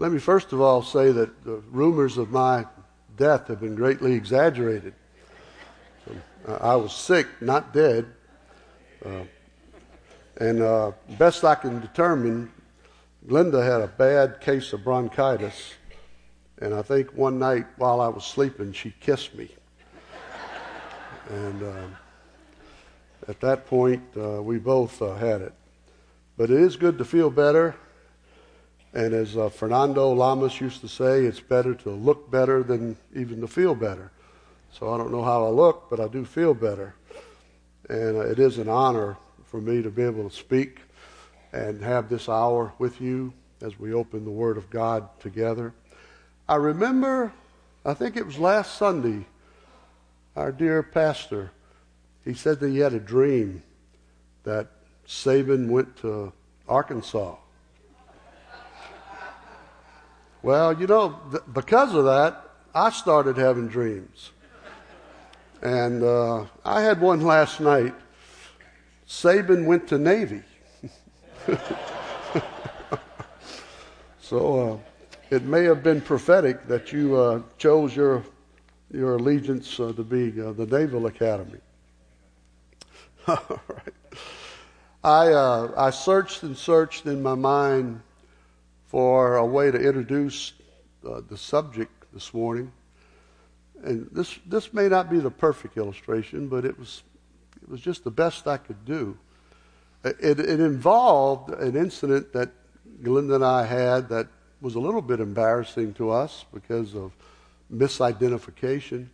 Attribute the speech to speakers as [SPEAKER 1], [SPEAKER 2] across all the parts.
[SPEAKER 1] Let me first of all say that the rumors of my death have been greatly exaggerated. Uh, I was sick, not dead. Uh, and uh, best I can determine, Glenda had a bad case of bronchitis. And I think one night while I was sleeping, she kissed me. and uh, at that point, uh, we both uh, had it. But it is good to feel better. And as uh, Fernando Lamas used to say, it's better to look better than even to feel better. So I don't know how I look, but I do feel better. And uh, it is an honor for me to be able to speak and have this hour with you as we open the Word of God together. I remember, I think it was last Sunday, our dear pastor, he said that he had a dream that Saban went to Arkansas. Well, you know, th- because of that, I started having dreams. And uh, I had one last night. Saban went to Navy. so uh, it may have been prophetic that you uh, chose your, your allegiance uh, to be uh, the Naval Academy. All right. I, uh, I searched and searched in my mind for a way to introduce the subject this morning and this this may not be the perfect illustration, but it was it was just the best I could do. It, it involved an incident that Glenda and I had that was a little bit embarrassing to us because of misidentification.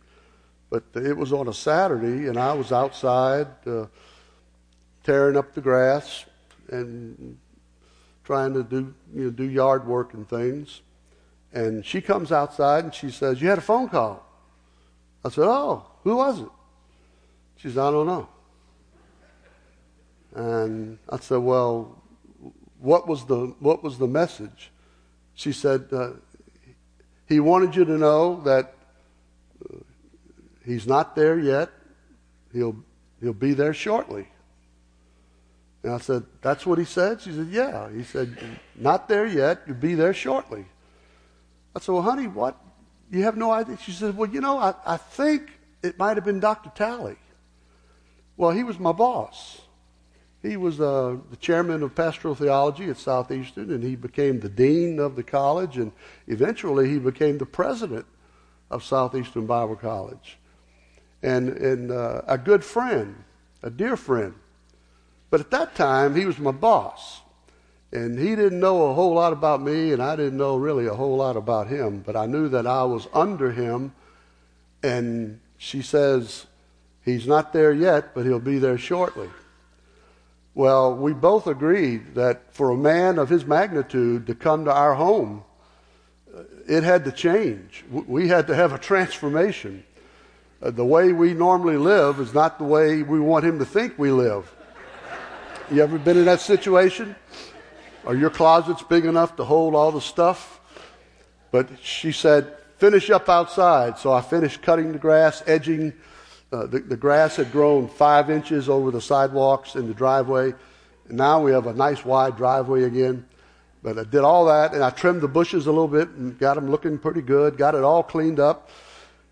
[SPEAKER 1] But it was on a Saturday, and I was outside uh, tearing up the grass and trying to do you know, do yard work and things. And she comes outside and she says, "You had a phone call." I said, Oh, who was it? She said, I don't know. And I said, Well, what was the, what was the message? She said, uh, He wanted you to know that uh, he's not there yet. He'll, he'll be there shortly. And I said, That's what he said? She said, Yeah. He said, Not there yet. You'll be there shortly. I said, Well, honey, what, you have no idea? She said, Well, you know, I, I think it might have been Dr. Talley. Well, he was my boss. He was uh, the chairman of pastoral theology at Southeastern, and he became the dean of the college, and eventually he became the president of Southeastern Bible College. And, and uh, a good friend, a dear friend. But at that time, he was my boss. And he didn't know a whole lot about me, and I didn't know really a whole lot about him, but I knew that I was under him. And she says, He's not there yet, but he'll be there shortly. Well, we both agreed that for a man of his magnitude to come to our home, uh, it had to change. We had to have a transformation. Uh, the way we normally live is not the way we want him to think we live. You ever been in that situation? Are your closets big enough to hold all the stuff? But she said, finish up outside. So I finished cutting the grass, edging. Uh, the, the grass had grown five inches over the sidewalks in the driveway. And now we have a nice wide driveway again. But I did all that and I trimmed the bushes a little bit and got them looking pretty good, got it all cleaned up.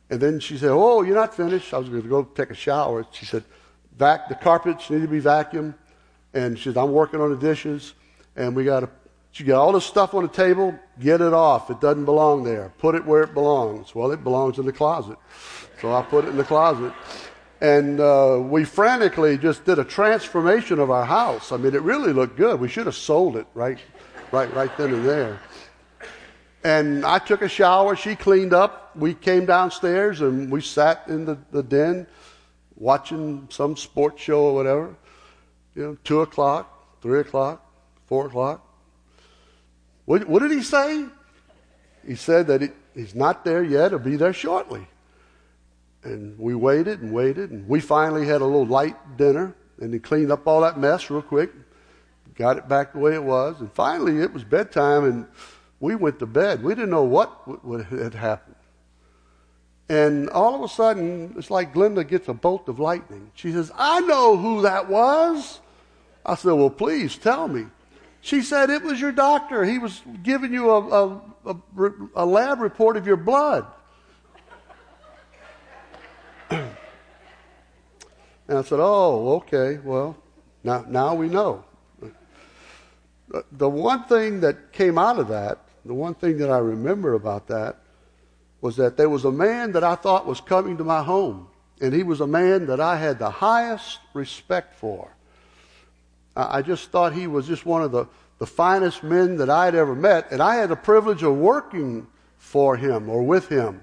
[SPEAKER 1] And then she said, Oh, you're not finished. I was going to go take a shower. She said, Vac, the carpets need to be vacuumed. And she said, I'm working on the dishes and we got to she got all this stuff on the table, get it off. It doesn't belong there. Put it where it belongs. Well, it belongs in the closet. So I put it in the closet. And uh, we frantically just did a transformation of our house. I mean, it really looked good. We should have sold it right, right, right then and there. And I took a shower. She cleaned up. We came downstairs and we sat in the, the den watching some sports show or whatever. You know, two o'clock, three o'clock. Four o'clock. What, what did he say? He said that he, he's not there yet. He'll be there shortly. And we waited and waited, and we finally had a little light dinner, and he cleaned up all that mess real quick, got it back the way it was, and finally it was bedtime, and we went to bed. We didn't know what, what had happened. And all of a sudden, it's like Glenda gets a bolt of lightning. She says, I know who that was. I said, Well, please tell me. She said, It was your doctor. He was giving you a, a, a, a lab report of your blood. and I said, Oh, okay, well, now, now we know. Uh, the one thing that came out of that, the one thing that I remember about that, was that there was a man that I thought was coming to my home, and he was a man that I had the highest respect for. I just thought he was just one of the, the finest men that I had ever met, and I had the privilege of working for him or with him.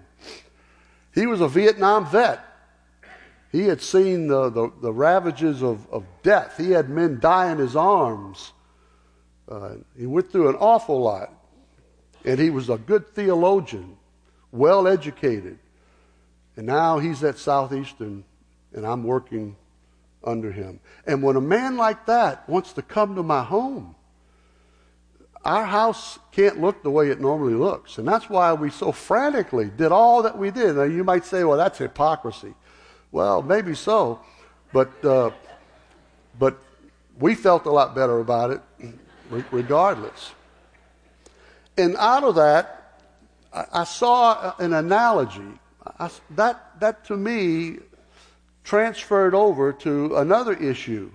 [SPEAKER 1] He was a Vietnam vet. He had seen the, the, the ravages of, of death. He had men die in his arms. Uh, he went through an awful lot. And he was a good theologian, well educated. And now he's at Southeastern, and I'm working under him. And when a man like that wants to come to my home, our house can't look the way it normally looks. And that's why we so frantically did all that we did. Now, you might say, well, that's hypocrisy. Well, maybe so. But, uh, but we felt a lot better about it regardless. And out of that, I, saw an analogy. I, that, that to me transferred over to another issue,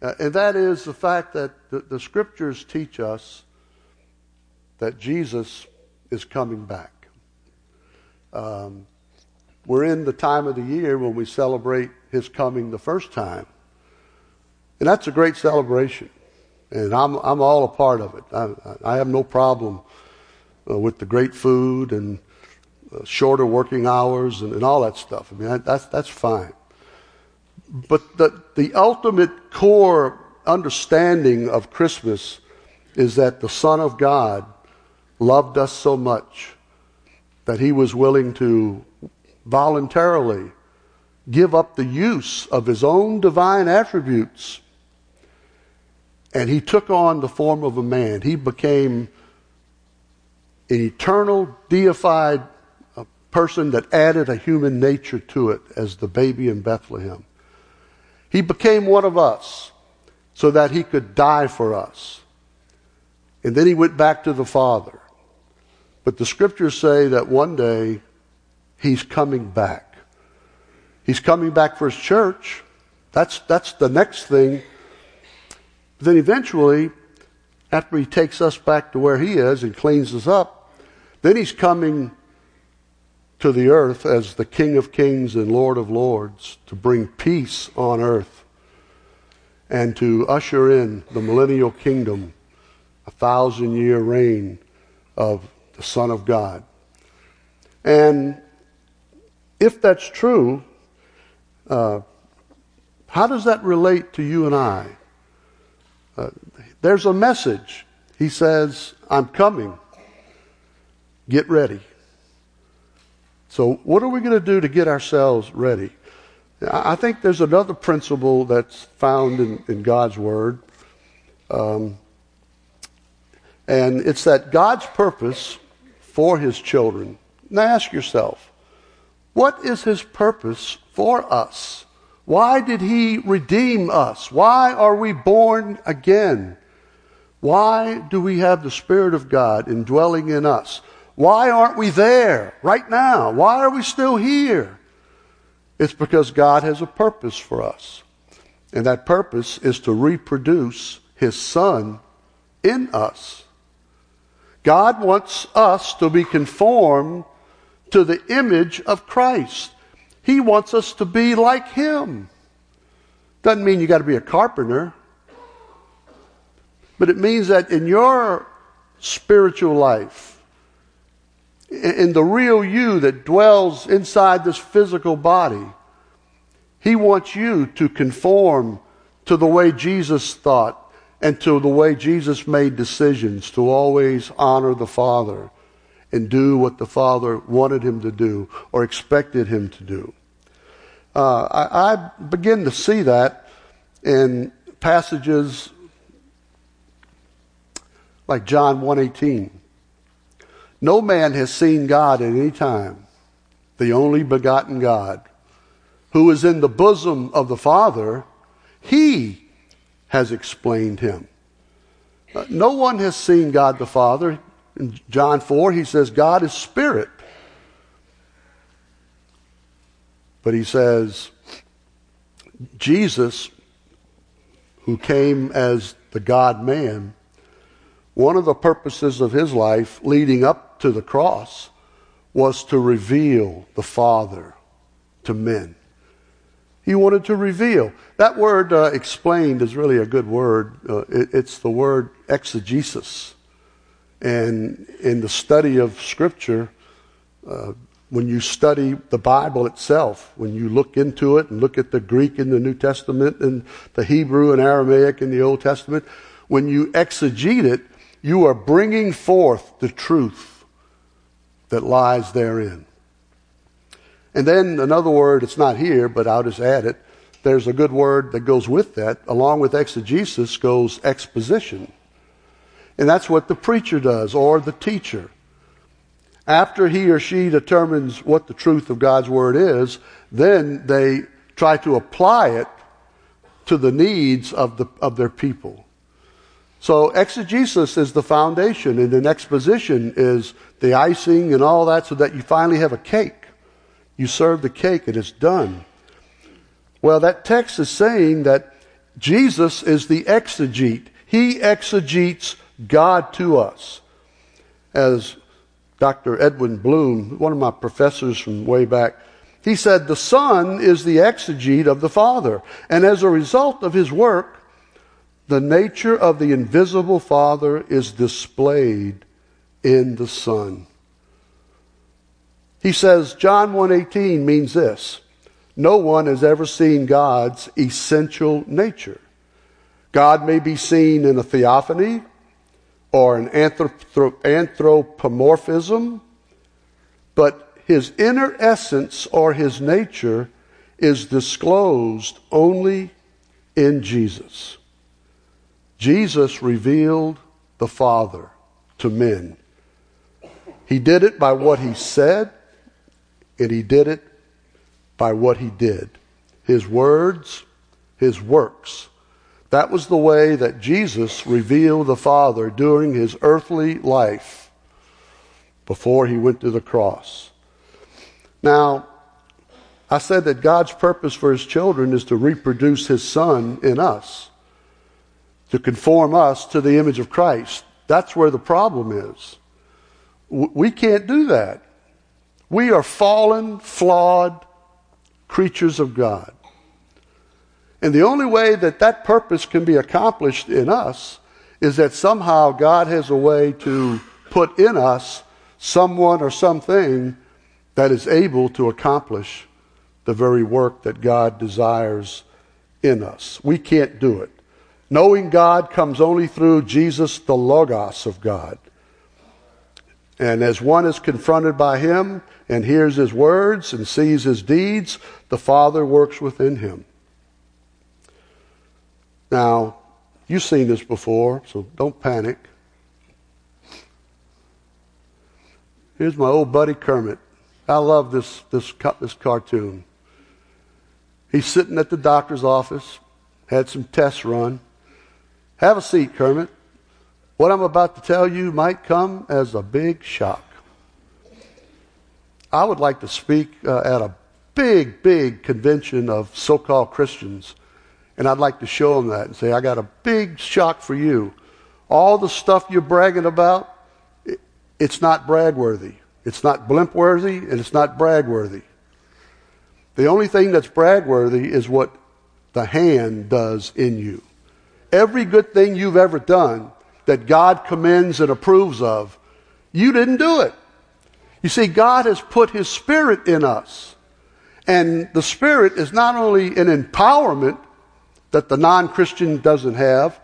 [SPEAKER 1] uh, and that is the fact that the, the scriptures teach us that Jesus is coming back. Um, we're in the time of the year when we celebrate his coming the first time. And that's a great celebration. And I'm, I'm all a part of it. I, I have no problem uh, with the great food and uh, shorter working hours and, and all that stuff. I mean, that's, that's fine. But the, the ultimate core understanding of Christmas is that the Son of God loved us so much that he was willing to voluntarily give up the use of his own divine attributes. And he took on the form of a man. He became an eternal, deified uh, person that added a human nature to it as the baby in Bethlehem. He became one of us so that he could die for us. And then he went back to the Father. But the scriptures say that one day he's coming back. He's coming back for his church. That's, that's the next thing. Then eventually, after he takes us back to where he is and cleans us up, then he's coming to the earth as the King of Kings and Lord of Lords to bring peace on earth and to usher in the millennial kingdom, a thousand year reign of the Son of God. And if that's true, uh, how does that relate to you and I? Uh, there's a message. He says, I'm coming. Get ready. So, what are we going to do to get ourselves ready? I think there's another principle that's found in, in God's Word. Um, and it's that God's purpose for His children. Now ask yourself, what is His purpose for us? Why did He redeem us? Why are we born again? Why do we have the Spirit of God indwelling in us? Why aren't we there right now? Why are we still here? It's because God has a purpose for us. And that purpose is to reproduce His Son in us. God wants us to be conformed to the image of Christ. He wants us to be like Him. Doesn't mean you got to be a carpenter, but it means that in your spiritual life, in the real you that dwells inside this physical body. He wants you to conform to the way Jesus thought and to the way Jesus made decisions to always honor the Father and do what the Father wanted him to do or expected him to do. Uh, I, I begin to see that in passages like John 118 no man has seen God at any time, the only begotten God, who is in the bosom of the Father, he has explained him. Uh, no one has seen God the Father. In John 4, he says, God is spirit. But he says, Jesus, who came as the God man, one of the purposes of his life leading up to the cross was to reveal the Father to men. He wanted to reveal. That word uh, explained is really a good word. Uh, it, it's the word exegesis. And in the study of Scripture, uh, when you study the Bible itself, when you look into it and look at the Greek in the New Testament and the Hebrew and Aramaic in the Old Testament, when you exegete it, you are bringing forth the truth that lies therein. And then another word, it's not here, but I'll just add it. There's a good word that goes with that. Along with exegesis goes exposition. And that's what the preacher does, or the teacher. After he or she determines what the truth of God's word is, then they try to apply it to the needs of, the, of their people. So exegesis is the foundation, and then exposition is the icing and all that so that you finally have a cake. You serve the cake and it's done. Well, that text is saying that Jesus is the exegete. He exegetes God to us. As Dr. Edwin Blum, one of my professors from way back, he said, The Son is the exegete of the Father. And as a result of his work, the nature of the invisible Father is displayed in the Son. He says John 1:18 means this. No one has ever seen God's essential nature. God may be seen in a theophany or an anthropomorphism, but his inner essence or his nature is disclosed only in Jesus. Jesus revealed the Father to men. He did it by what he said and he did it by what he did his words, his works. That was the way that Jesus revealed the Father during his earthly life before he went to the cross. Now, I said that God's purpose for his children is to reproduce his Son in us, to conform us to the image of Christ. That's where the problem is. We can't do that. We are fallen, flawed creatures of God. And the only way that that purpose can be accomplished in us is that somehow God has a way to put in us someone or something that is able to accomplish the very work that God desires in us. We can't do it. Knowing God comes only through Jesus, the Logos of God. And as one is confronted by him and hears his words and sees his deeds, the Father works within him. Now, you've seen this before, so don't panic. Here's my old buddy Kermit. I love this, this, this cartoon. He's sitting at the doctor's office, had some tests run. Have a seat, Kermit. What I'm about to tell you might come as a big shock. I would like to speak uh, at a big, big convention of so called Christians, and I'd like to show them that and say, I got a big shock for you. All the stuff you're bragging about, it, it's not bragworthy. It's not blimpworthy, and it's not bragworthy. The only thing that's bragworthy is what the hand does in you. Every good thing you've ever done that God commends and approves of. You didn't do it. You see, God has put His Spirit in us. And the Spirit is not only an empowerment that the non Christian doesn't have,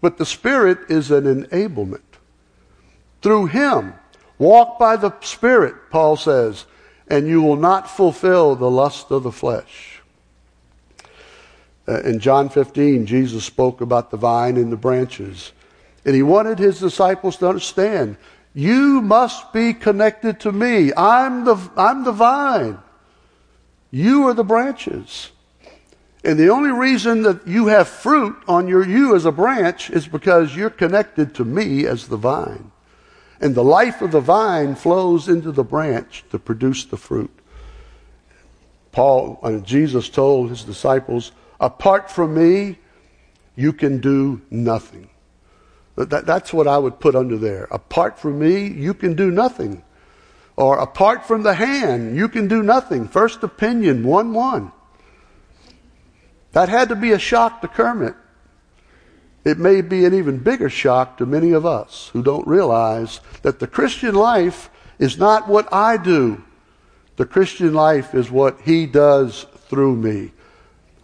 [SPEAKER 1] but the Spirit is an enablement. Through Him, walk by the Spirit, Paul says, and you will not fulfill the lust of the flesh. Uh, in John 15, Jesus spoke about the vine and the branches. And he wanted his disciples to understand you must be connected to me. I'm the, I'm the vine. You are the branches. And the only reason that you have fruit on your you as a branch is because you're connected to me as the vine. And the life of the vine flows into the branch to produce the fruit. Paul, uh, Jesus told his disciples, apart from me, you can do nothing. That, that's what I would put under there. Apart from me, you can do nothing. Or apart from the hand, you can do nothing. First opinion, 1 1. That had to be a shock to Kermit. It may be an even bigger shock to many of us who don't realize that the Christian life is not what I do. The Christian life is what He does through me.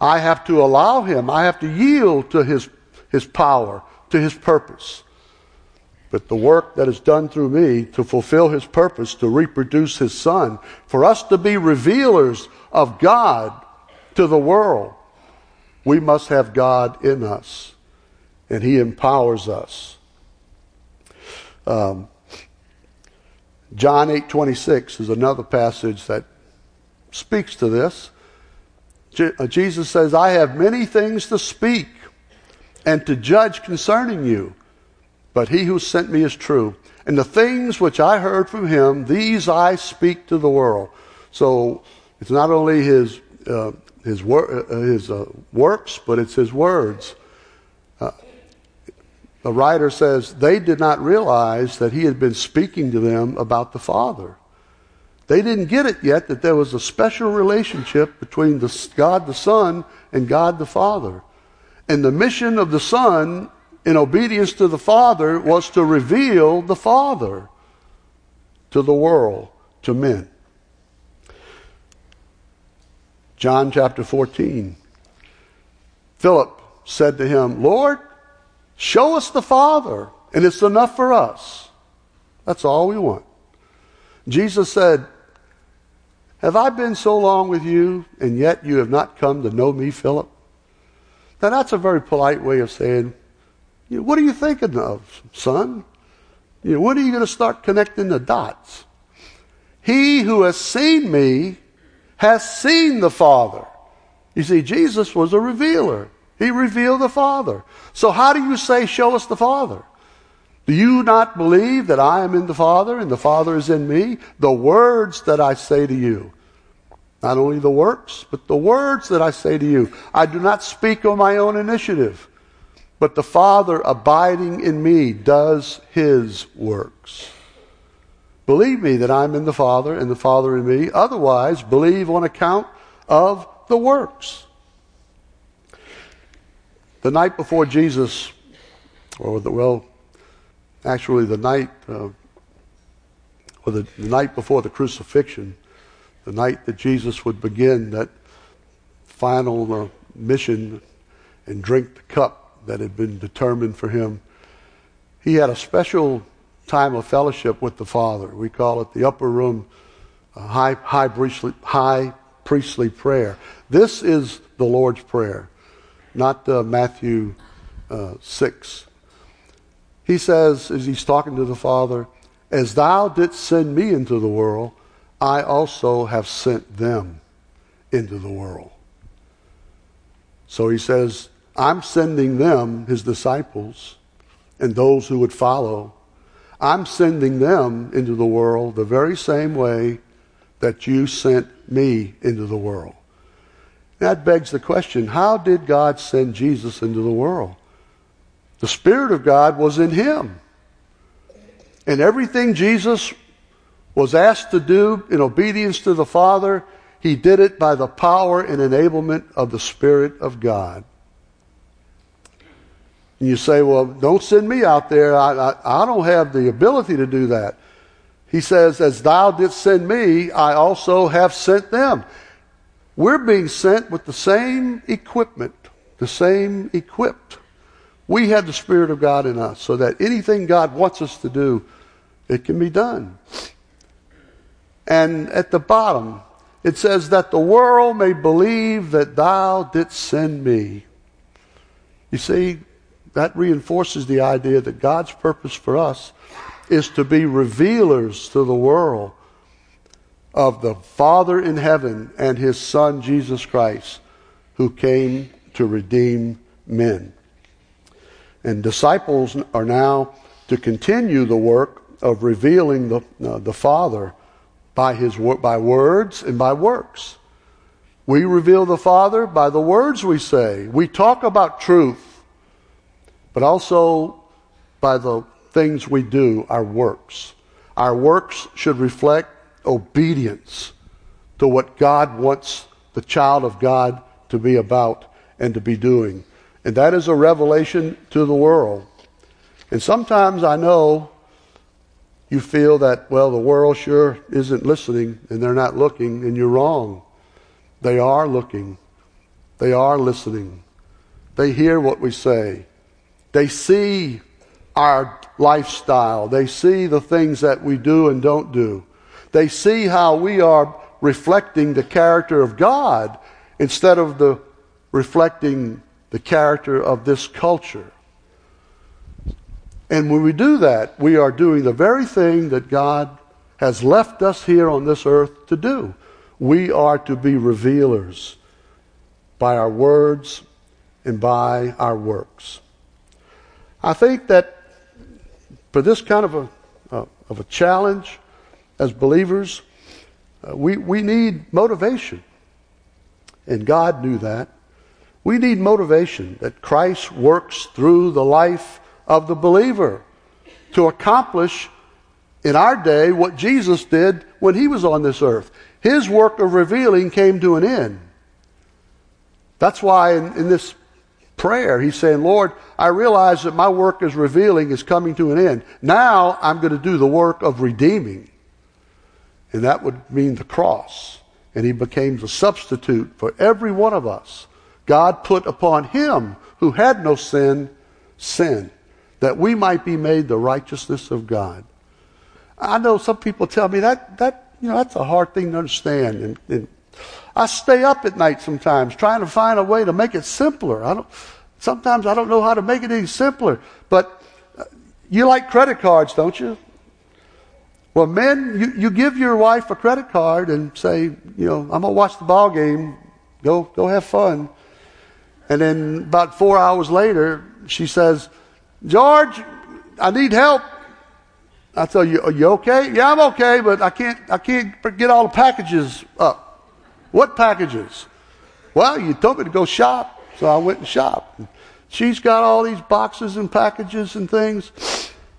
[SPEAKER 1] I have to allow Him, I have to yield to His, His power, to His purpose. But the work that is done through me to fulfill His purpose, to reproduce His Son, for us to be revealers of God to the world, we must have God in us and He empowers us. Um, John 8:26 is another passage that speaks to this. Je- uh, Jesus says, "I have many things to speak and to judge concerning you, but he who sent me is true, and the things which I heard from him, these I speak to the world." So it's not only his uh, his, wor- uh, his uh, works, but it's his words. Uh, the writer says they did not realize that he had been speaking to them about the Father. They didn't get it yet that there was a special relationship between the, God the Son and God the Father. And the mission of the Son, in obedience to the Father, was to reveal the Father to the world, to men. John chapter 14. Philip said to him, Lord, Show us the Father, and it's enough for us. That's all we want. Jesus said, Have I been so long with you, and yet you have not come to know me, Philip? Now, that's a very polite way of saying, What are you thinking of, son? You know, when are you going to start connecting the dots? He who has seen me has seen the Father. You see, Jesus was a revealer. He revealed the Father. So how do you say, show us the Father? Do you not believe that I am in the Father and the Father is in me? The words that I say to you. Not only the works, but the words that I say to you. I do not speak on my own initiative, but the Father abiding in me does his works. Believe me that I'm in the Father and the Father in me. Otherwise, believe on account of the works. The night before Jesus, or the, well, actually the night, uh, or the, the night before the crucifixion, the night that Jesus would begin that final uh, mission and drink the cup that had been determined for him, he had a special time of fellowship with the Father. We call it the upper room uh, high, high, priestly, high priestly prayer. This is the Lord's Prayer not uh, Matthew uh, 6. He says, as he's talking to the Father, As thou didst send me into the world, I also have sent them into the world. So he says, I'm sending them, his disciples, and those who would follow. I'm sending them into the world the very same way that you sent me into the world. That begs the question how did God send Jesus into the world? The Spirit of God was in him. And everything Jesus was asked to do in obedience to the Father, he did it by the power and enablement of the Spirit of God. And you say, well, don't send me out there. I, I, I don't have the ability to do that. He says, as thou didst send me, I also have sent them. We're being sent with the same equipment, the same equipped. We have the Spirit of God in us so that anything God wants us to do, it can be done. And at the bottom, it says that the world may believe that thou didst send me. You see, that reinforces the idea that God's purpose for us is to be revealers to the world of the Father in heaven and his Son, Jesus Christ, who came to redeem men. And disciples are now to continue the work of revealing the, uh, the Father by, his, by words and by works. We reveal the Father by the words we say. We talk about truth, but also by the things we do, our works. Our works should reflect obedience to what God wants the child of God to be about and to be doing. And that is a revelation to the world. And sometimes I know you feel that, well, the world sure isn't listening and they're not looking, and you're wrong. They are looking. They are listening. They hear what we say. They see our lifestyle. They see the things that we do and don't do. They see how we are reflecting the character of God instead of the reflecting the character of this culture. And when we do that, we are doing the very thing that God has left us here on this earth to do. We are to be revealers by our words and by our works. I think that for this kind of a, uh, of a challenge as believers, uh, we, we need motivation. And God knew that. We need motivation that Christ works through the life of the believer to accomplish in our day what Jesus did when he was on this earth. His work of revealing came to an end. That's why in, in this prayer he's saying, Lord, I realize that my work as revealing is coming to an end. Now I'm going to do the work of redeeming. And that would mean the cross. And he became the substitute for every one of us. God put upon him who had no sin, sin, that we might be made the righteousness of God. I know some people tell me that, that you know, that's a hard thing to understand. And, and I stay up at night sometimes trying to find a way to make it simpler. I don't, sometimes I don't know how to make it any simpler. But uh, you like credit cards, don't you? Well, men, you, you give your wife a credit card and say, you know, I'm gonna watch the ball game. Go, go have fun. And then about four hours later, she says, George, I need help. I tell you, are you okay? Yeah, I'm okay, but I can't, I can't get all the packages up. What packages? Well, you told me to go shop, so I went and shopped. She's got all these boxes and packages and things.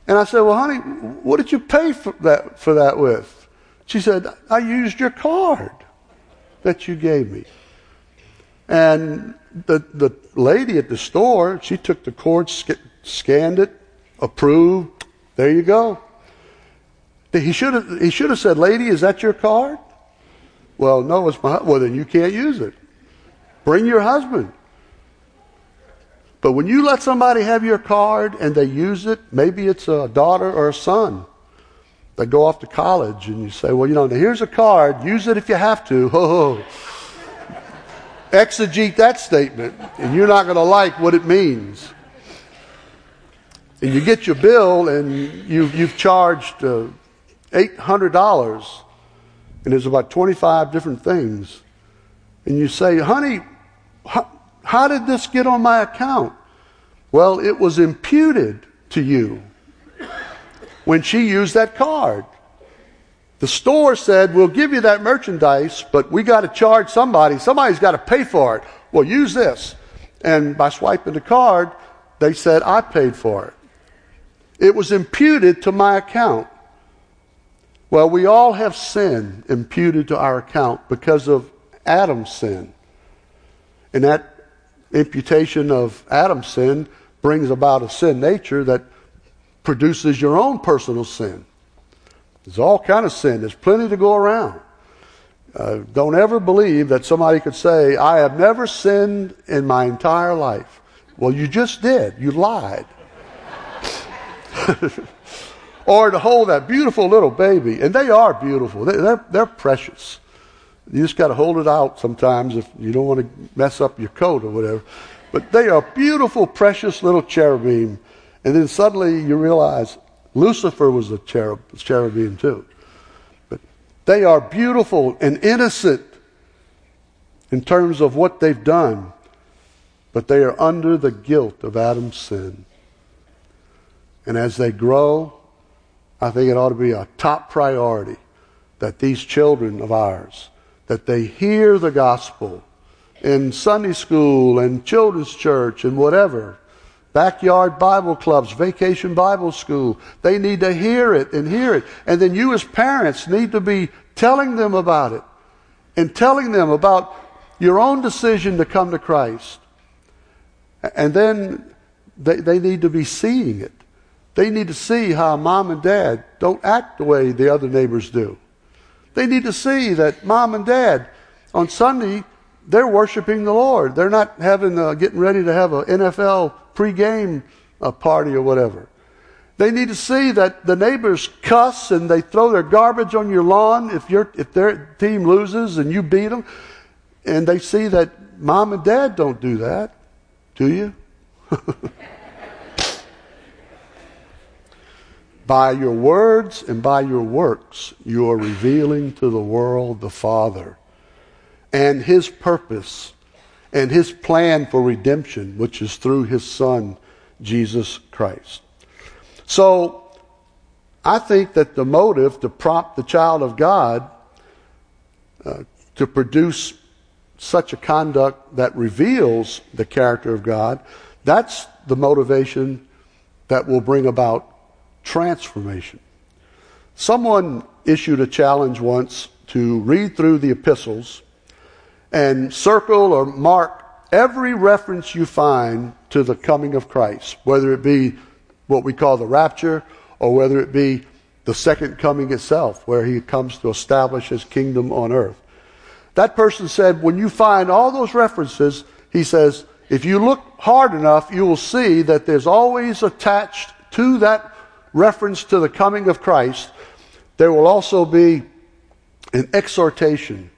[SPEAKER 1] And I said, Well, honey, what did you pay for that, for that with? She said, I used your card that you gave me. And the, the lady at the store, she took the cord, sc- scanned it, approved. There you go. He should have he should have said, "Lady, is that your card?" Well, no, it's my. Well, then you can't use it. Bring your husband. But when you let somebody have your card and they use it, maybe it's a daughter or a son. They go off to college and you say, well, you know, here's a card. Use it if you have to. Oh, exegete that statement and you're not going to like what it means. And you get your bill and you, you've charged uh, $800 and there's about 25 different things. And you say, honey, how, how did this get on my account? Well, it was imputed to you when she used that card. The store said, We'll give you that merchandise, but we got to charge somebody. Somebody's got to pay for it. Well, use this. And by swiping the card, they said, I paid for it. It was imputed to my account. Well, we all have sin imputed to our account because of Adam's sin. And that imputation of Adam's sin brings about a sin nature that produces your own personal sin. There's all kind of sin. There's plenty to go around. Uh, don't ever believe that somebody could say, I have never sinned in my entire life. Well, you just did. You lied. or to hold that beautiful little baby, and they are beautiful. They, they're, they're precious. You just got to hold it out sometimes if you don't want to mess up your coat or whatever. But they are beautiful, precious little cherubim. And then suddenly you realize Lucifer was a cherub, cherubim too. But they are beautiful and innocent. in terms of what they've done, but they are under the guilt of Adam's sin. And as they grow, I think it ought to be a top priority that these children of ours, that they hear the gospel in Sunday school and children's church and whatever, backyard Bible clubs, vacation Bible school. They need to hear it and hear it. And then you as parents need to be telling them about it and telling them about your own decision to come to Christ. And then they, they need to be seeing it. They need to see how mom and dad don't act the way the other neighbors do. They need to see that mom and dad on Sunday they're worshiping the Lord. They're not having uh, getting ready to have an NFL pregame uh, party or whatever. They need to see that the neighbors cuss and they throw their garbage on your lawn if your if their team loses and you beat them, and they see that mom and dad don't do that. Do you? by your words and by your works, you are revealing to the world the Father and his purpose and his plan for redemption, which is through his Son, Jesus Christ. So, I think that the motive to prompt the child of God uh, to produce such a conduct that reveals the character of God, that's the motivation that will bring about transformation. Someone issued a challenge once to read through the epistles and circle or mark every reference you find to the coming of Christ, whether it be what we call the rapture or whether it be the second coming itself, where he comes to establish his kingdom on earth. That person said, when you find all those references, he says, if you look hard enough, you will see that there's always attached to that reference to the coming of Christ, there will also be an exhortation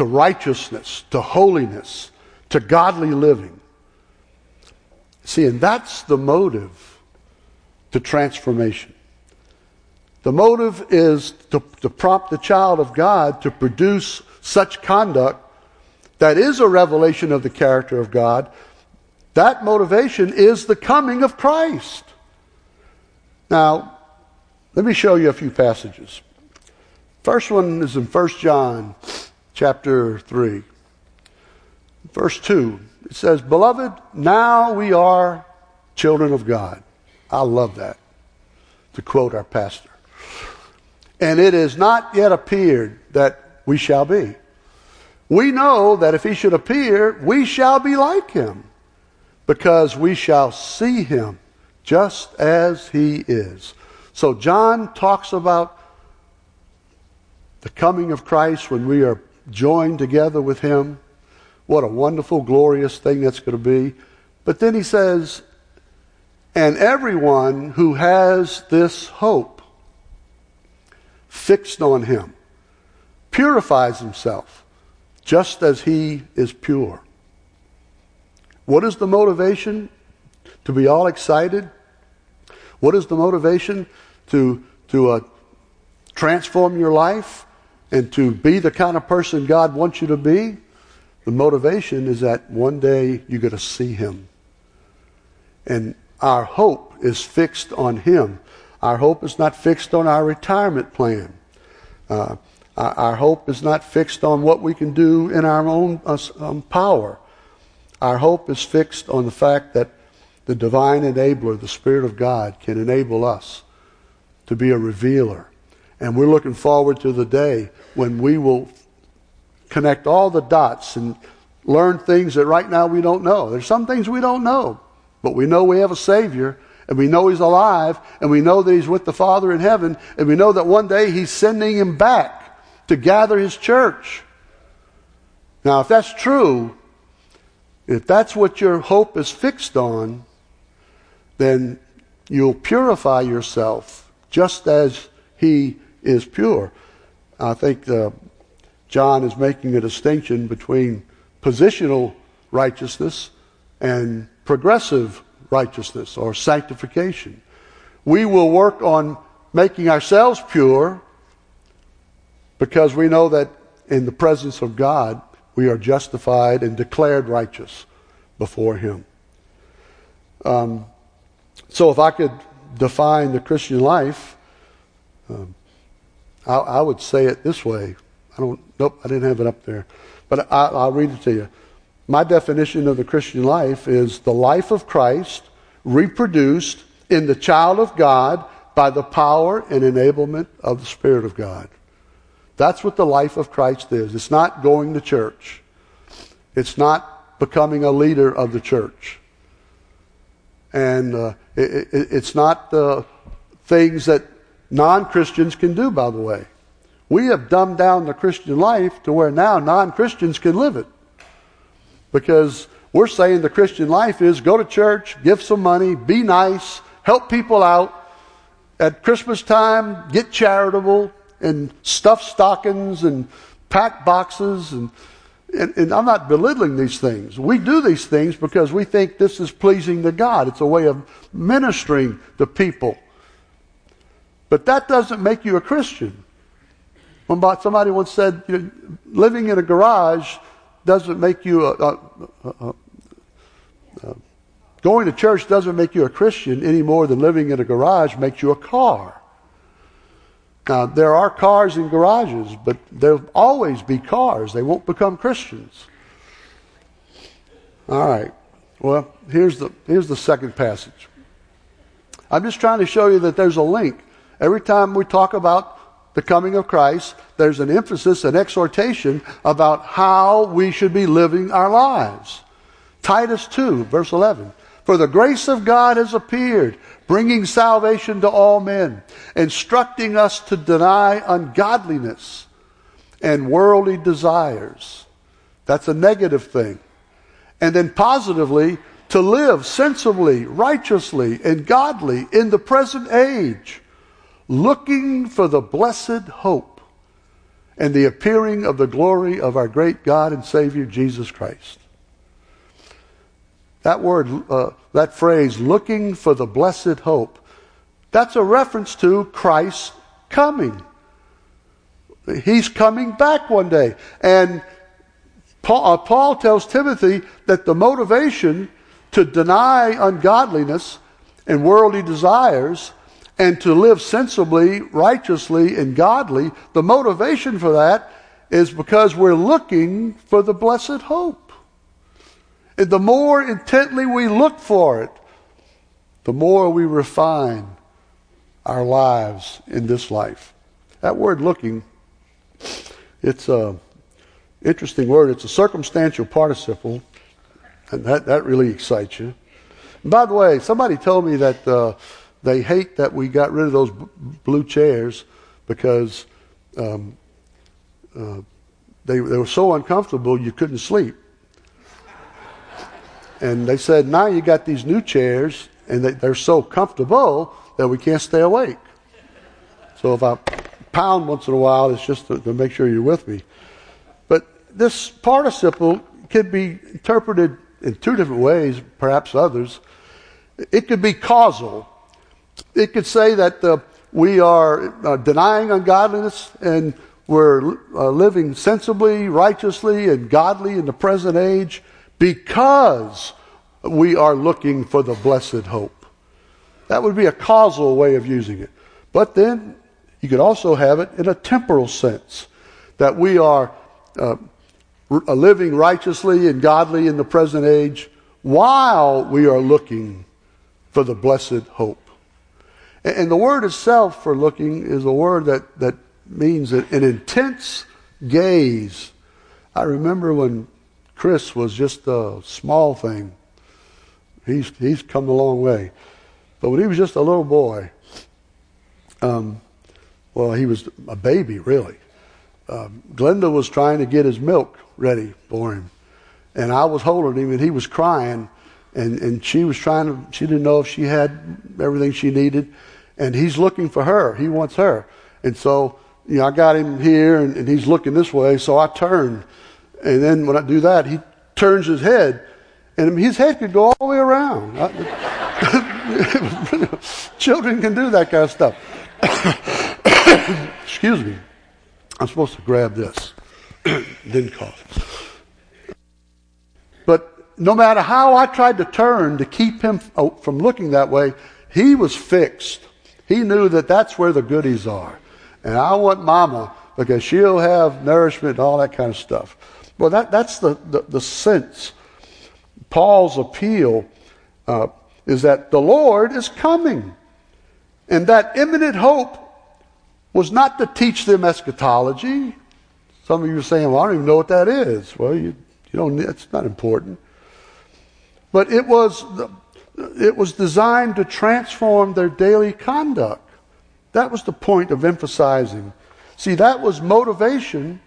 [SPEAKER 1] to righteousness, to holiness, to godly living. See, and that's the motive to transformation. The motive is to, to, prompt the child of God to produce such conduct that is a revelation of the character of God. That motivation is the coming of Christ. Now, let me show you a few passages. First one is in 1 John chapter 3. Verse 2, it says, Beloved, now we are children of God. I love that, to quote our pastor. And it has not yet appeared that we shall be. We know that if he should appear, we shall be like him, because we shall see him just as he is. So John talks about the coming of Christ when we are joined together with him. What a wonderful, glorious thing that's going to be. But then he says, and everyone who has this hope fixed on him purifies himself just as he is pure. What is the motivation? To be all excited? What is the motivation to, to uh, transform your life? And to be the kind of person God wants you to be, the motivation is that one day you're going to see Him. And our hope is fixed on Him. Our hope is not fixed on our retirement plan. Uh, our, hope is not fixed on what we can do in our own uh, um, power. Our hope is fixed on the fact that the divine enabler, the Spirit of God, can enable us to be a revealer and we're looking forward to the day when we will connect all the dots and learn things that right now we don't know. There's some things we don't know, but we know we have a Savior and we know He's alive and we know that He's with the Father in heaven and we know that one day He's sending Him back to gather His church. Now, if that's true, if that's what your hope is fixed on, then you'll purify yourself just as He is pure. I think uh, John is making a distinction between positional righteousness and progressive righteousness or sanctification. We will work on making ourselves pure because we know that in the presence of God we are justified and declared righteous before Him. Um, so, if I could define the Christian life, um, I, I, would say it this way. I don't. Nope, I didn't have it up there, but I, I'll read it to you. My definition of the Christian life is the life of Christ reproduced in the child of God by the power and enablement of the Spirit of God. That's what the life of Christ is. It's not going to church. It's not becoming a leader of the church. And uh, it, it, it's not the things that non Christians can do, by the way. We have dumbed down the Christian life to where now non Christians can live it. Because we're saying the Christian life is go to church, give some money, be nice, help people out. At Christmas time, get charitable and stuff stockings and pack boxes and and, and, I'm not belittling these things. We do these things because we think this is pleasing to God. It's a way of ministering to people. But that doesn't make you a Christian. Somebody once said, you know, living in a garage doesn't make you a, a, a, a, going to church doesn't make you a Christian any more than living in a garage makes you a car. Now, there are cars in garages, but there'll always be cars. They won't become Christians. All right. Well, here's the, here's the second passage. I'm just trying to show you that there's a link. Every time we talk about the coming of Christ, there's an emphasis, an exhortation about how we should be living our lives. Titus 2, verse 11. For the grace of God has appeared, bringing salvation to all men, instructing us to deny ungodliness and worldly desires. That's a negative thing. And then positively, to live sensibly, righteously, and godly in the present age, looking for the blessed hope and the appearing of the glory of our great God and Savior Jesus Christ. That word, uh, that phrase, looking for the blessed hope, that's a reference to Christ coming. He's coming back one day. And Paul, uh, Paul tells Timothy that the motivation to deny ungodliness and worldly desires and to live sensibly, righteously, and godly, the motivation for that is because we're looking for the blessed hope. And the more intently we look for it, the more we refine our lives in this life. That word looking, it's a interesting word. It's a circumstantial participle, and that, that really excites you. And by the way, somebody told me that uh, they hate that we got rid of those b- blue chairs because um, uh, they, they were so uncomfortable you couldn't sleep. And they said, now you got these new chairs, and they're so comfortable that we can't stay awake. So if I pound once in a while, it's just to, to make sure you're with me. But this participle could be interpreted in two different ways, perhaps others. It could be causal. It could say that uh, we are uh, denying ungodliness and we're uh, living sensibly, righteously, and godly in the present age because we are looking for the blessed hope. That would be a causal way of using it. But then you could also have it in a temporal sense that we are uh, living righteously and godly in the present age while we are looking for the blessed hope. And, the word itself for looking is a word that, that means an intense gaze. I remember when Chris was just a small thing. He's, he's come a long way. But when he was just a little boy, um, well, he was a baby, really. Um, Glenda was trying to get his milk ready for him. And I was holding him, and he was crying. And, and she was trying to, she didn't know if she had everything she needed. And he's looking for her. He wants her. And so, you know, I got him here, and, and he's looking this way. So I turn. and then when I do that, he turns his head, and his head could go all the way around. Children can do that kind of stuff. Excuse me. I'm supposed to grab this. Didn't cough. no matter how I tried to turn to keep him oh, from looking that way, he was fixed. He knew that that's where the goodies are. And I want mama because she'll have nourishment and all that kind of stuff. Well, that, that's the, the, the sense. Paul's appeal uh, is that the Lord is coming. And that imminent hope was not to teach them eschatology. Some of you are saying, well, I don't even know what that is. Well, you, you don't, it's not important. But it was, it was designed to transform their daily conduct. That was the point of emphasizing. See, that was motivation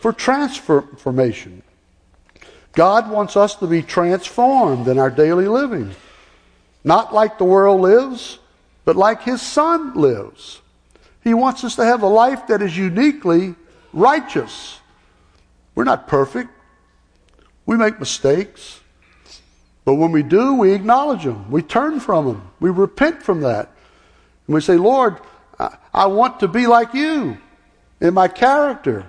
[SPEAKER 1] for transformation. God wants us to be transformed in our daily living. Not like the world lives, but like His Son lives. He wants us to have a life that is uniquely righteous. We're not perfect. We make mistakes. But when we do, we acknowledge them. We turn from them. We repent from that. And we say, Lord, I, want to be like you in my character.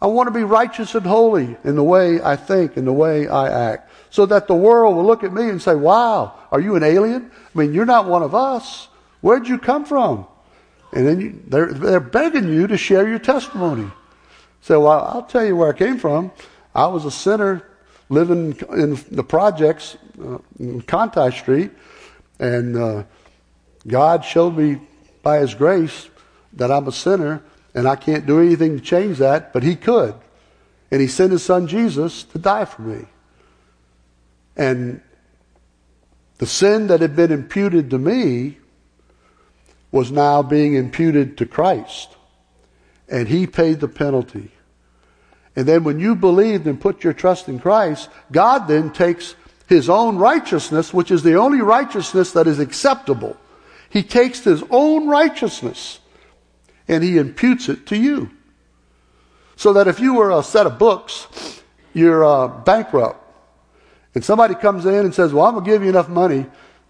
[SPEAKER 1] I want to be righteous and holy in the way I think, in the way I act, so that the world will look at me and say, Wow, are you an alien? I mean, you're not one of us. Where'd you come from? And then you, they're, they're begging you to share your testimony. So well, I'll tell you where I came from. I was a sinner living in the projects uh, in Conti Street, and uh, God showed me by His grace that I'm a sinner, and I can't do anything to change that, but He could. And He sent His Son Jesus to die for me. And the sin that had been imputed to me was now being imputed to Christ. And He paid the penalty. And then when you believed and put your trust in Christ, God then takes His own righteousness, which is the only righteousness that is acceptable. He takes His own righteousness and He imputes it to you. So that if you were a set of books, you're uh, bankrupt. And somebody comes in and says, Well, I'm going to give you enough money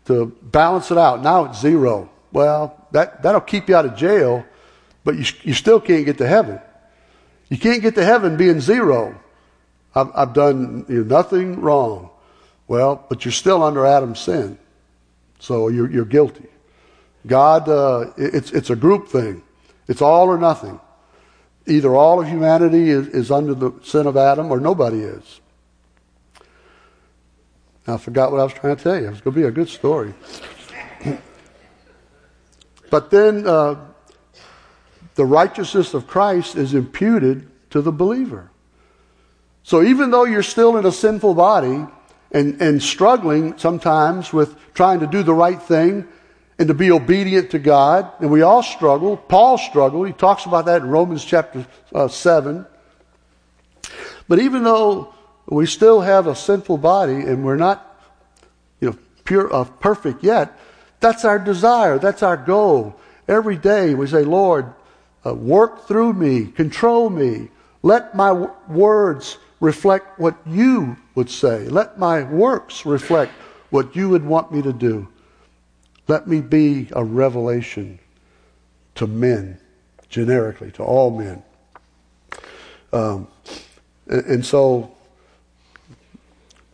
[SPEAKER 1] to balance it out. Now it's zero. Well, that, that'll keep you out of jail, but you, you still can't get to heaven. You can't get to heaven being zero. I've, I've done you know, nothing wrong. Well, but you're still under Adam's sin. So you're, you're guilty. God, uh, it's, it's a group thing. It's all or nothing. Either all of humanity is, is under the sin of Adam or nobody is. I forgot what I was trying to tell you. It's going to be a good story. But then uh, the righteousness of Christ is imputed to the believer. So even though you're still in a sinful body and, and struggling sometimes with trying to do the right thing and to be obedient to God, and we all struggle, Paul struggled. He talks about that in Romans chapter uh, 7. But even though we still have a sinful body and we're not you know, pure, uh, perfect yet, that's our desire. That's our goal. Every day we say, Lord, uh, work through me, control me. Let my w- words reflect what you would say. Let my works reflect what you would want me to do. Let me be a revelation to men, generically, to all men. Um, and, and so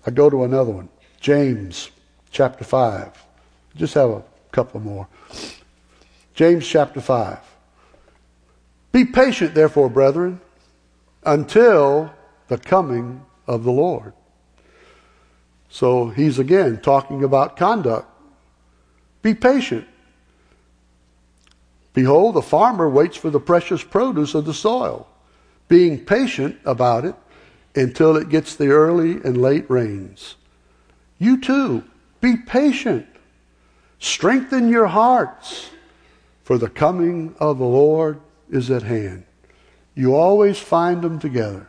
[SPEAKER 1] I go to another one James chapter 5. Just have a couple more. James chapter 5. Be patient, therefore, brethren, until the coming of the Lord. So he's again talking about conduct. Be patient. Behold, the farmer waits for the precious produce of the soil, being patient about it until it gets the early and late rains. You too, be patient. Strengthen your hearts, for the coming of the Lord is at hand. You always find them together.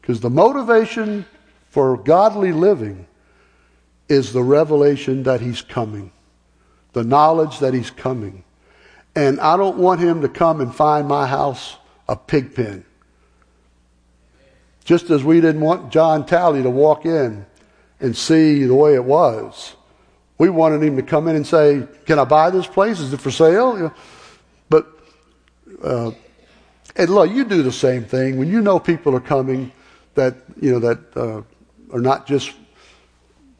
[SPEAKER 1] Because the motivation for godly living is the revelation that He's coming, the knowledge that He's coming. And I don't want Him to come and find my house a pig pen. Just as we didn't want John Talley to walk in and see the way it was. We wanted him to come in and say, Can I buy this place? Is it for sale? You know, uh, and look, you do the same thing. When you know people are coming that, you know, that uh, are not just.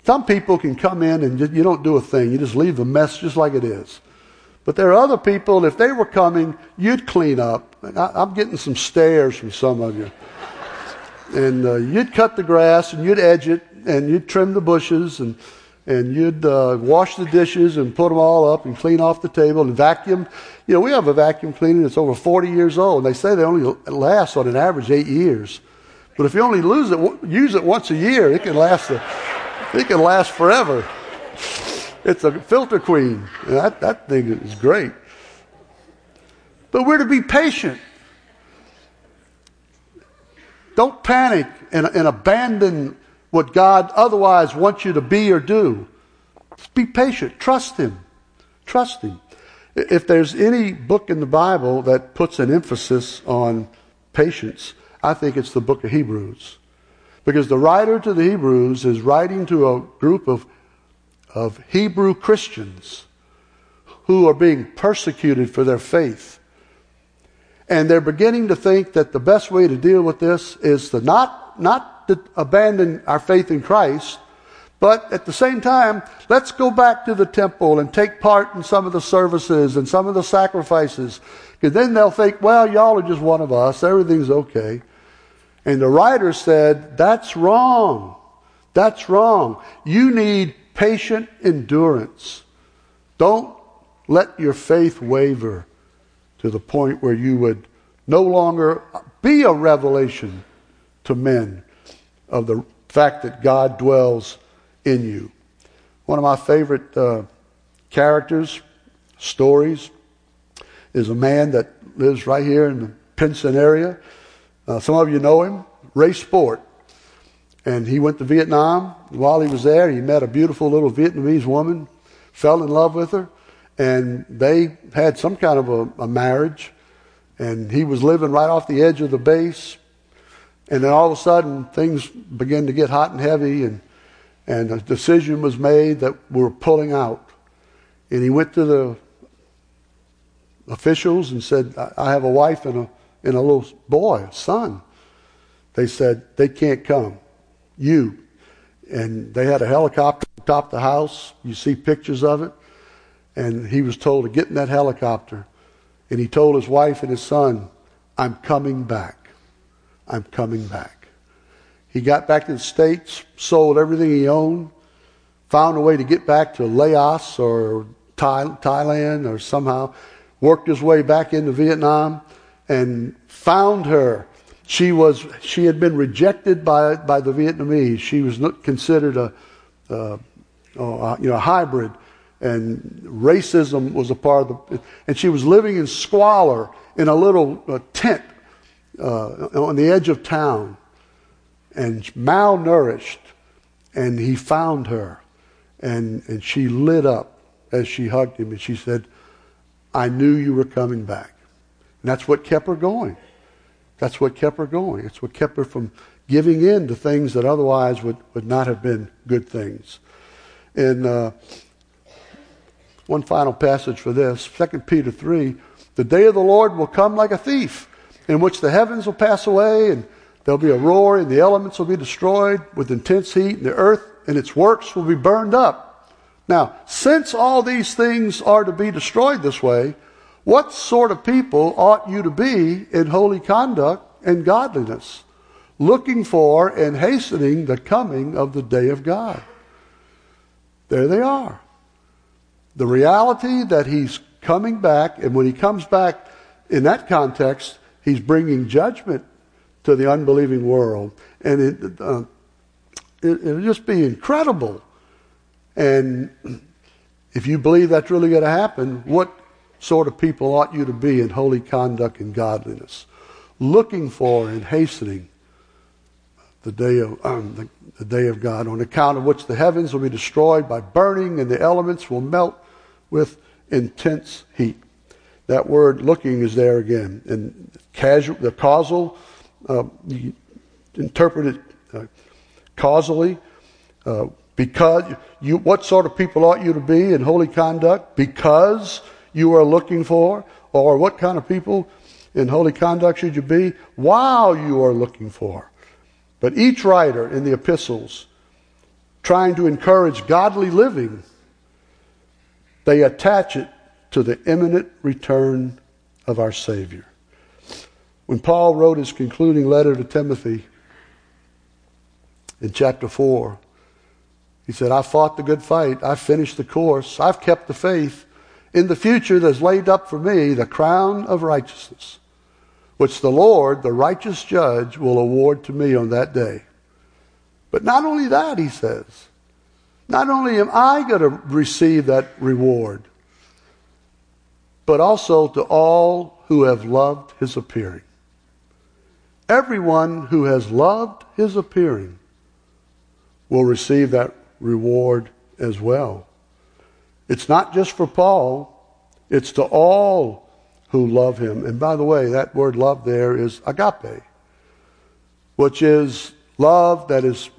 [SPEAKER 1] Some people can come in and you don't do a thing. You just leave the mess just like it is. But there are other people, if they were coming, you'd clean up. I, am getting some stares from some of you. And uh, you'd cut the grass and you'd edge it and you'd trim the bushes and, and you'd uh, wash the dishes and put them all up and clean off the table and vacuum. You know, we have a vacuum cleaner that's over 40 years old. And they say they only last on an average eight years. But if you only lose it, use it once a year, it can last. A, it can last forever. It's a filter queen. That that thing is great. But we're to be patient. Don't panic and, and abandon what God otherwise wants you to be or do. Be patient. Trust Him. Trust Him. If there's any book in the Bible that puts an emphasis on patience, I think it's the book of Hebrews. Because the writer to the Hebrews is writing to a group of, of Hebrew Christians who are being persecuted for their faith. And they're beginning to think that the best way to deal with this is to not, not to abandon our faith in Christ, but at the same time, let's go back to the temple and take part in some of the services and some of the sacrifices. Because then they'll think, well, y'all are just one of us. Everything's okay. And the writer said, That's wrong. That's wrong. You need patient endurance. Don't let your faith waver to the point where you would no longer be a revelation to men of the fact that God dwells in you. One of my favorite uh, characters, stories, is a man that lives right here in the Pinson area. Uh, some of you know him, Ray Sport. And he went to Vietnam. While he was there, he met a beautiful little Vietnamese woman, fell in love with her, and they had some kind of a, a marriage. And he was living right off the edge of the base. And then all of a sudden, things began to get hot and heavy, and, and a decision was made that we were pulling out. And he went to the officials and said, I have a wife and a and a little boy, a son. They said, they can't come. You. And they had a helicopter on top the house. You see pictures of it. And he was told to get in that helicopter. And he told his wife and his son, I'm coming back. I'm coming back. He got back to the States, sold everything he owned, found a way to get back to Laos or Thailand or somehow, worked his way back into Vietnam and found her. She was she had been rejected by by the Vietnamese. She was considered a, uh, oh, you know a hybrid, and racism was a part of the. And she was living in squalor in a little tent uh, on the edge of town, and malnourished. And he found her, and and she lit up as she hugged him, and she said, "I knew you were coming back." And that's what kept her going. That's what kept her going. It's what kept her from giving in to things that otherwise would, would not have been good things. And uh, one final passage for this 2 Peter 3 The day of the Lord will come like a thief, in which the heavens will pass away, and there'll be a roar, and the elements will be destroyed with intense heat, and the earth and its works will be burned up. Now, since all these things are to be destroyed this way, what sort of people ought you to be in holy conduct and godliness, looking for and hastening the coming of the day of God? There they are. The reality that he's coming back, and when he comes back in that context, he's bringing judgment to the unbelieving world. And it, uh, it, it'll just be incredible. And if you believe that's really going to happen, what sort of people ought you to be in holy conduct and godliness, looking for and hastening the day of um, the, the day of God, on account of which the heavens will be destroyed by burning, and the elements will melt with intense heat. That word "looking" is there again, and casual, the causal, uh, interpret it uh, causally. Uh, because you, what sort of people ought you to be in holy conduct? Because you are looking for, or what kind of people in holy conduct should you be while you are looking for But each writer in the epistles, trying to encourage godly living, they attach it to the imminent return of our Savior. When Paul wrote his concluding letter to Timothy in chapter 4, he said, I fought the good fight. I finished the course. I've kept the faith. In the future, there's laid up for me the crown of righteousness, which the Lord, the righteous judge, will award to me on that day. But not only that, he says, not only am I going to receive that reward, but also to all who have loved his appearing. Everyone who has loved his appearing will receive that reward as well. It's not just for Paul, it's to all who love him. And by the way, that word love there is agape, which is love that is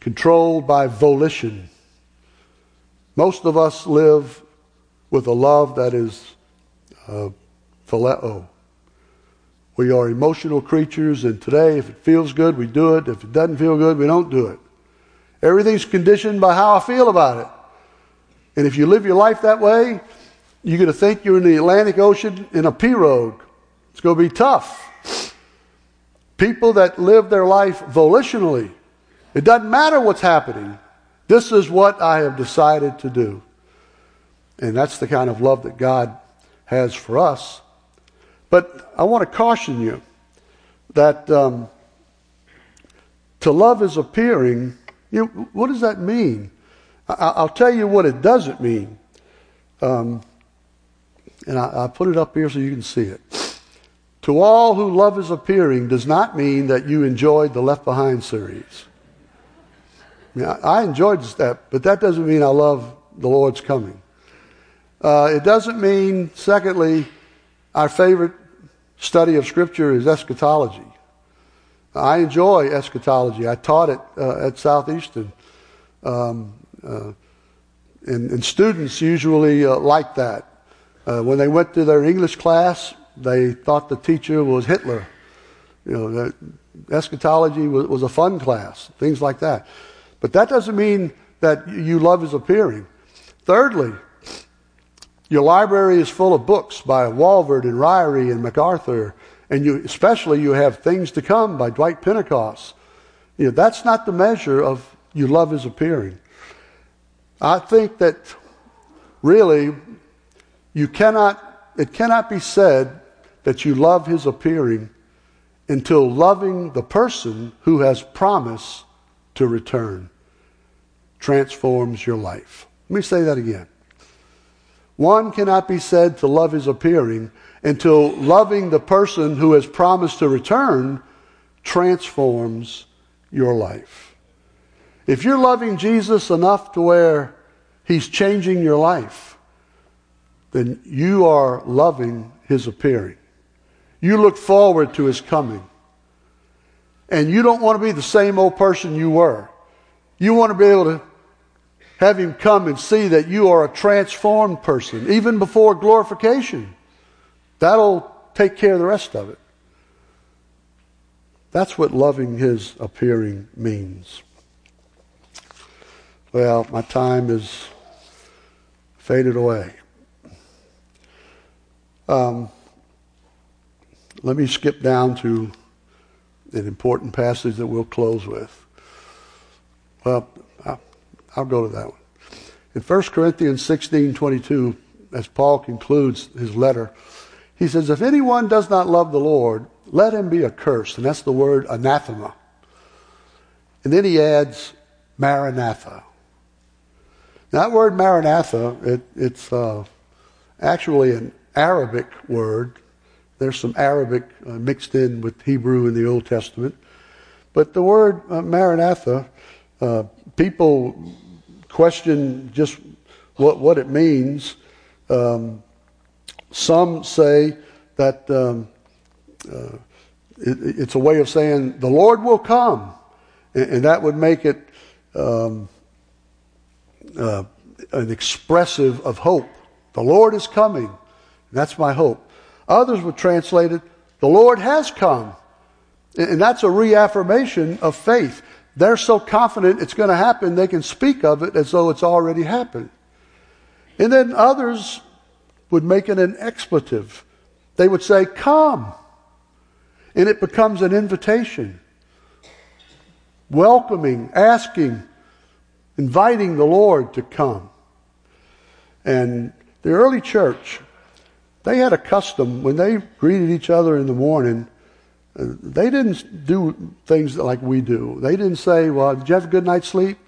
[SPEAKER 1] controlled by volition. Most of us live with a love that is uh, phileo. We are emotional creatures, and today, if it feels good, we do it. If it doesn't feel good, we don't do it. Everything's conditioned by how I feel about it. And if you live your life that way, you're going to think you're in the Atlantic Ocean in a pirogue. It's going to be tough. People that live their life volitionally, it doesn't matter what's happening. This is what I have decided to do. And that's the kind of love that God has for us. But I want to caution you that um, to love is appearing. You know, what does that mean? I, will tell you what it doesn't mean. Um, and I, I put it up here so you can see it. To all who love is appearing does not mean that you enjoyed the Left Behind series. I, mean, I enjoyed that, but that doesn't mean I love the Lord's coming. Uh, it doesn't mean, secondly, our favorite study of Scripture is eschatology. I enjoy eschatology. I taught it uh, at Southeastern. Um, uh, and, and, students usually uh, like that. Uh, when they went to their English class, they thought the teacher was Hitler. You know, eschatology was, was a fun class, things like that. But that doesn't mean that you love his appearing. Thirdly, your library is full of books by Walvoord and Ryrie and MacArthur, and you, especially you have Things to Come by Dwight Pentecost. You know, that's not the measure of you love his appearing. I think that really you cannot, it cannot be said that you love his appearing until loving the person who has promised to return transforms your life. Let me say that again. One cannot be said to love his appearing until loving the person who has promised to return transforms your life. If you're loving Jesus enough to where he's changing your life, then you are loving his appearing. You look forward to his coming. And you don't want to be the same old person you were. You want to be able to have him come and see that you are a transformed person, even before glorification. That'll take care of the rest of it. That's what loving his appearing means. Well, my time is faded away. Um, let me skip down to an important passage that we'll close with. Well, I'll go to that one. In 1 Corinthians 16 22, as Paul concludes his letter, he says, If anyone does not love the Lord, let him be accursed. And that's the word anathema. And then he adds, Maranatha. Now, that word Maranatha, it, it's uh, actually an Aramaic word. There's some Aramaic uh, mixed in with Hebrew in the Old Testament. But the word uh, Maranatha, uh, people question just what, what it means. Um, some say that um, uh, it, it's a way of saying the Lord will come, and, and that would make it um, uh, an expressive of hope. The Lord is coming. That's my hope. Others would translate it, the Lord has come, And that's a reaffirmation of faith. They're so confident it's going to happen, they can speak of it as though it's already happened. And then others would make it an expletive. They would say, Come. And it becomes an invitation, welcoming, asking, inviting the Lord to come. And the early church, they had a custom when they greeted each other in the morning. They didn't do things like we do. They didn't say, "Well, did you have a good night's sleep?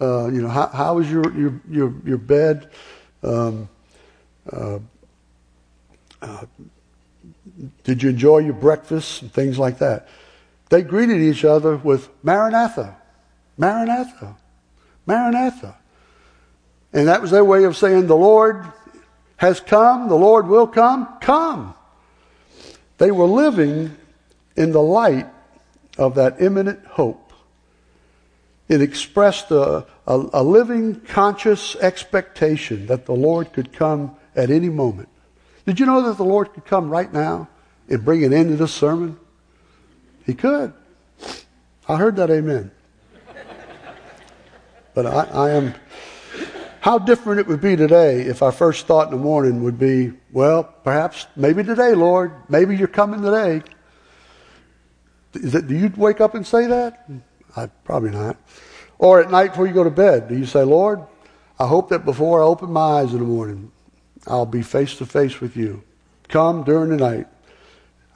[SPEAKER 1] Uh, you know, how, how was your your your, your bed? Um, uh, uh, did you enjoy your breakfast and things like that?" They greeted each other with "Maranatha, Maranatha, Maranatha," and that was their way of saying, "The Lord has come, the Lord will come, come. They were living in the light of that imminent hope. It expressed a, a, a, living, conscious expectation that the Lord could come at any moment. Did you know that the Lord could come right now and bring an end to this sermon? He could. I heard that amen. But I, I am how different it would be today if our first thought in the morning would be, well, perhaps, maybe today, Lord. Maybe you're coming today. That, do you wake up and say that? I, probably not. Or at night before you go to bed, do you say, Lord, I hope that before I open my eyes in the morning, I'll be face to face with you. Come during the night.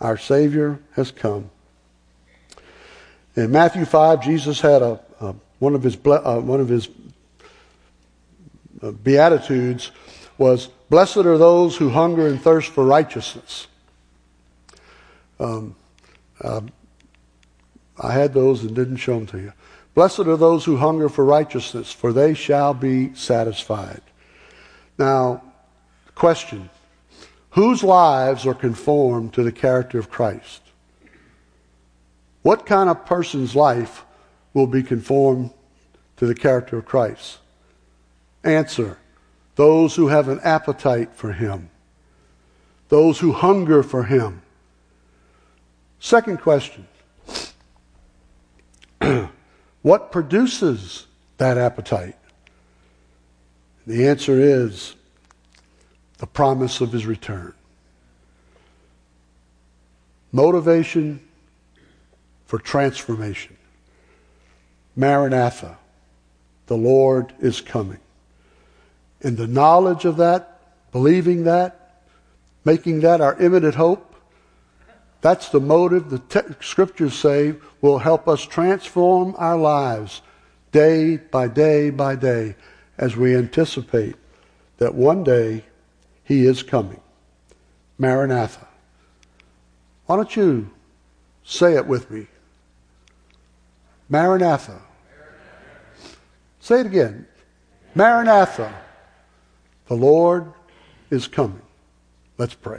[SPEAKER 1] Our Savior has come. In Matthew 5, Jesus had a, a one of his uh, one of his uh, Beatitudes was, Blessed are those who hunger and thirst for righteousness. Um, uh, I had those and didn't show them to you. Blessed are those who hunger for righteousness, for they shall be satisfied. Now, question Whose lives are conformed to the character of Christ? What kind of person's life will be conformed to the character of Christ? Answer those who have an appetite for Him, those who hunger for Him. Second question What produces that appetite? The answer is the promise of His return. Motivation for transformation. Maranatha, the Lord is coming. And the knowledge of that, believing that, making that our imminent hope, that's the motive the te- scriptures say will help us transform our lives day by day by day as we anticipate that one day he is coming. Maranatha. Why don't you say it with me? Maranatha. Say it again. Maranatha. The Lord is coming. Let's pray.